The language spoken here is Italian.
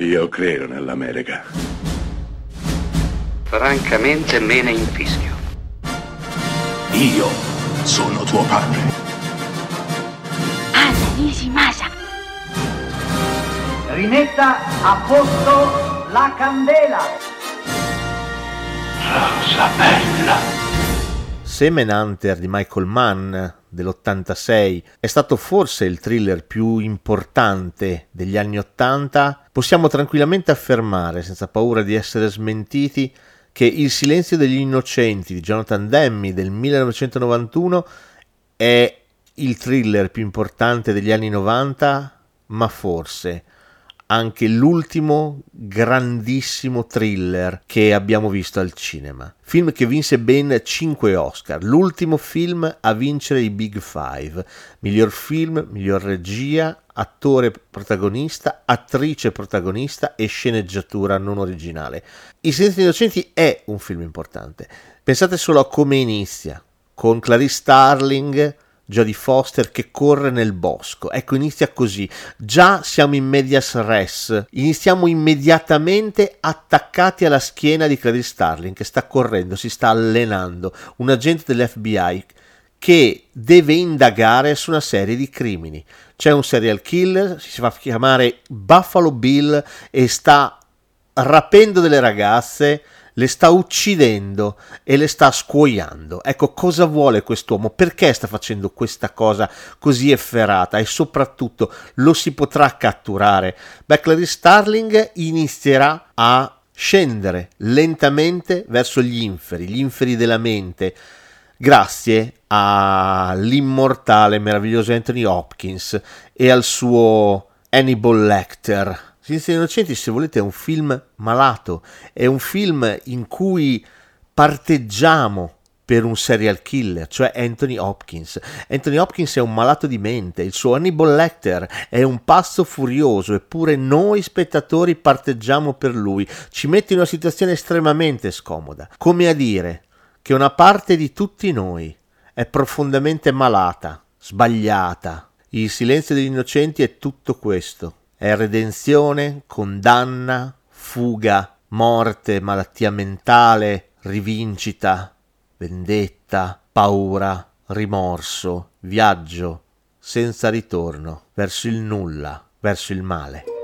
Io credo nell'America. Francamente me ne infischio. Io sono tuo padre. Anna Nishimasa. Rimetta a posto la candela. Rosa bella. Semen Hunter di Michael Mann dell'86 è stato forse il thriller più importante degli anni 80, possiamo tranquillamente affermare, senza paura di essere smentiti, che Il silenzio degli innocenti di Jonathan Demme del 1991 è il thriller più importante degli anni 90, ma forse anche l'ultimo grandissimo thriller che abbiamo visto al cinema. Film che vinse ben 5 Oscar, l'ultimo film a vincere i Big Five, miglior film, miglior regia, attore protagonista, attrice protagonista e sceneggiatura non originale. I Silenzio Innocenti è un film importante. Pensate solo a come inizia, con Clarice Starling, Jodie Foster che corre nel bosco. Ecco, inizia così. Già siamo in medias res. Iniziamo immediatamente attaccati alla schiena di Clarice Starling che sta correndo, si sta allenando. Un agente dell'FBI che deve indagare su una serie di crimini. C'è un serial killer, si fa chiamare Buffalo Bill e sta rapendo delle ragazze le sta uccidendo e le sta scuoiando. Ecco, cosa vuole quest'uomo? Perché sta facendo questa cosa così efferata? E soprattutto lo si potrà catturare? Beh, Clarice Starling inizierà a scendere lentamente verso gli inferi, gli inferi della mente, grazie all'immortale, meraviglioso Anthony Hopkins e al suo Hannibal Lecter Silenzio Innocenti, se volete, è un film malato, è un film in cui parteggiamo per un serial killer, cioè Anthony Hopkins. Anthony Hopkins è un malato di mente, il suo Hannibal Lecter è un pazzo furioso, eppure noi spettatori parteggiamo per lui. Ci mette in una situazione estremamente scomoda, come a dire che una parte di tutti noi è profondamente malata, sbagliata. Il silenzio degli innocenti è tutto questo è redenzione, condanna, fuga, morte, malattia mentale, rivincita, vendetta, paura, rimorso, viaggio senza ritorno verso il nulla, verso il male.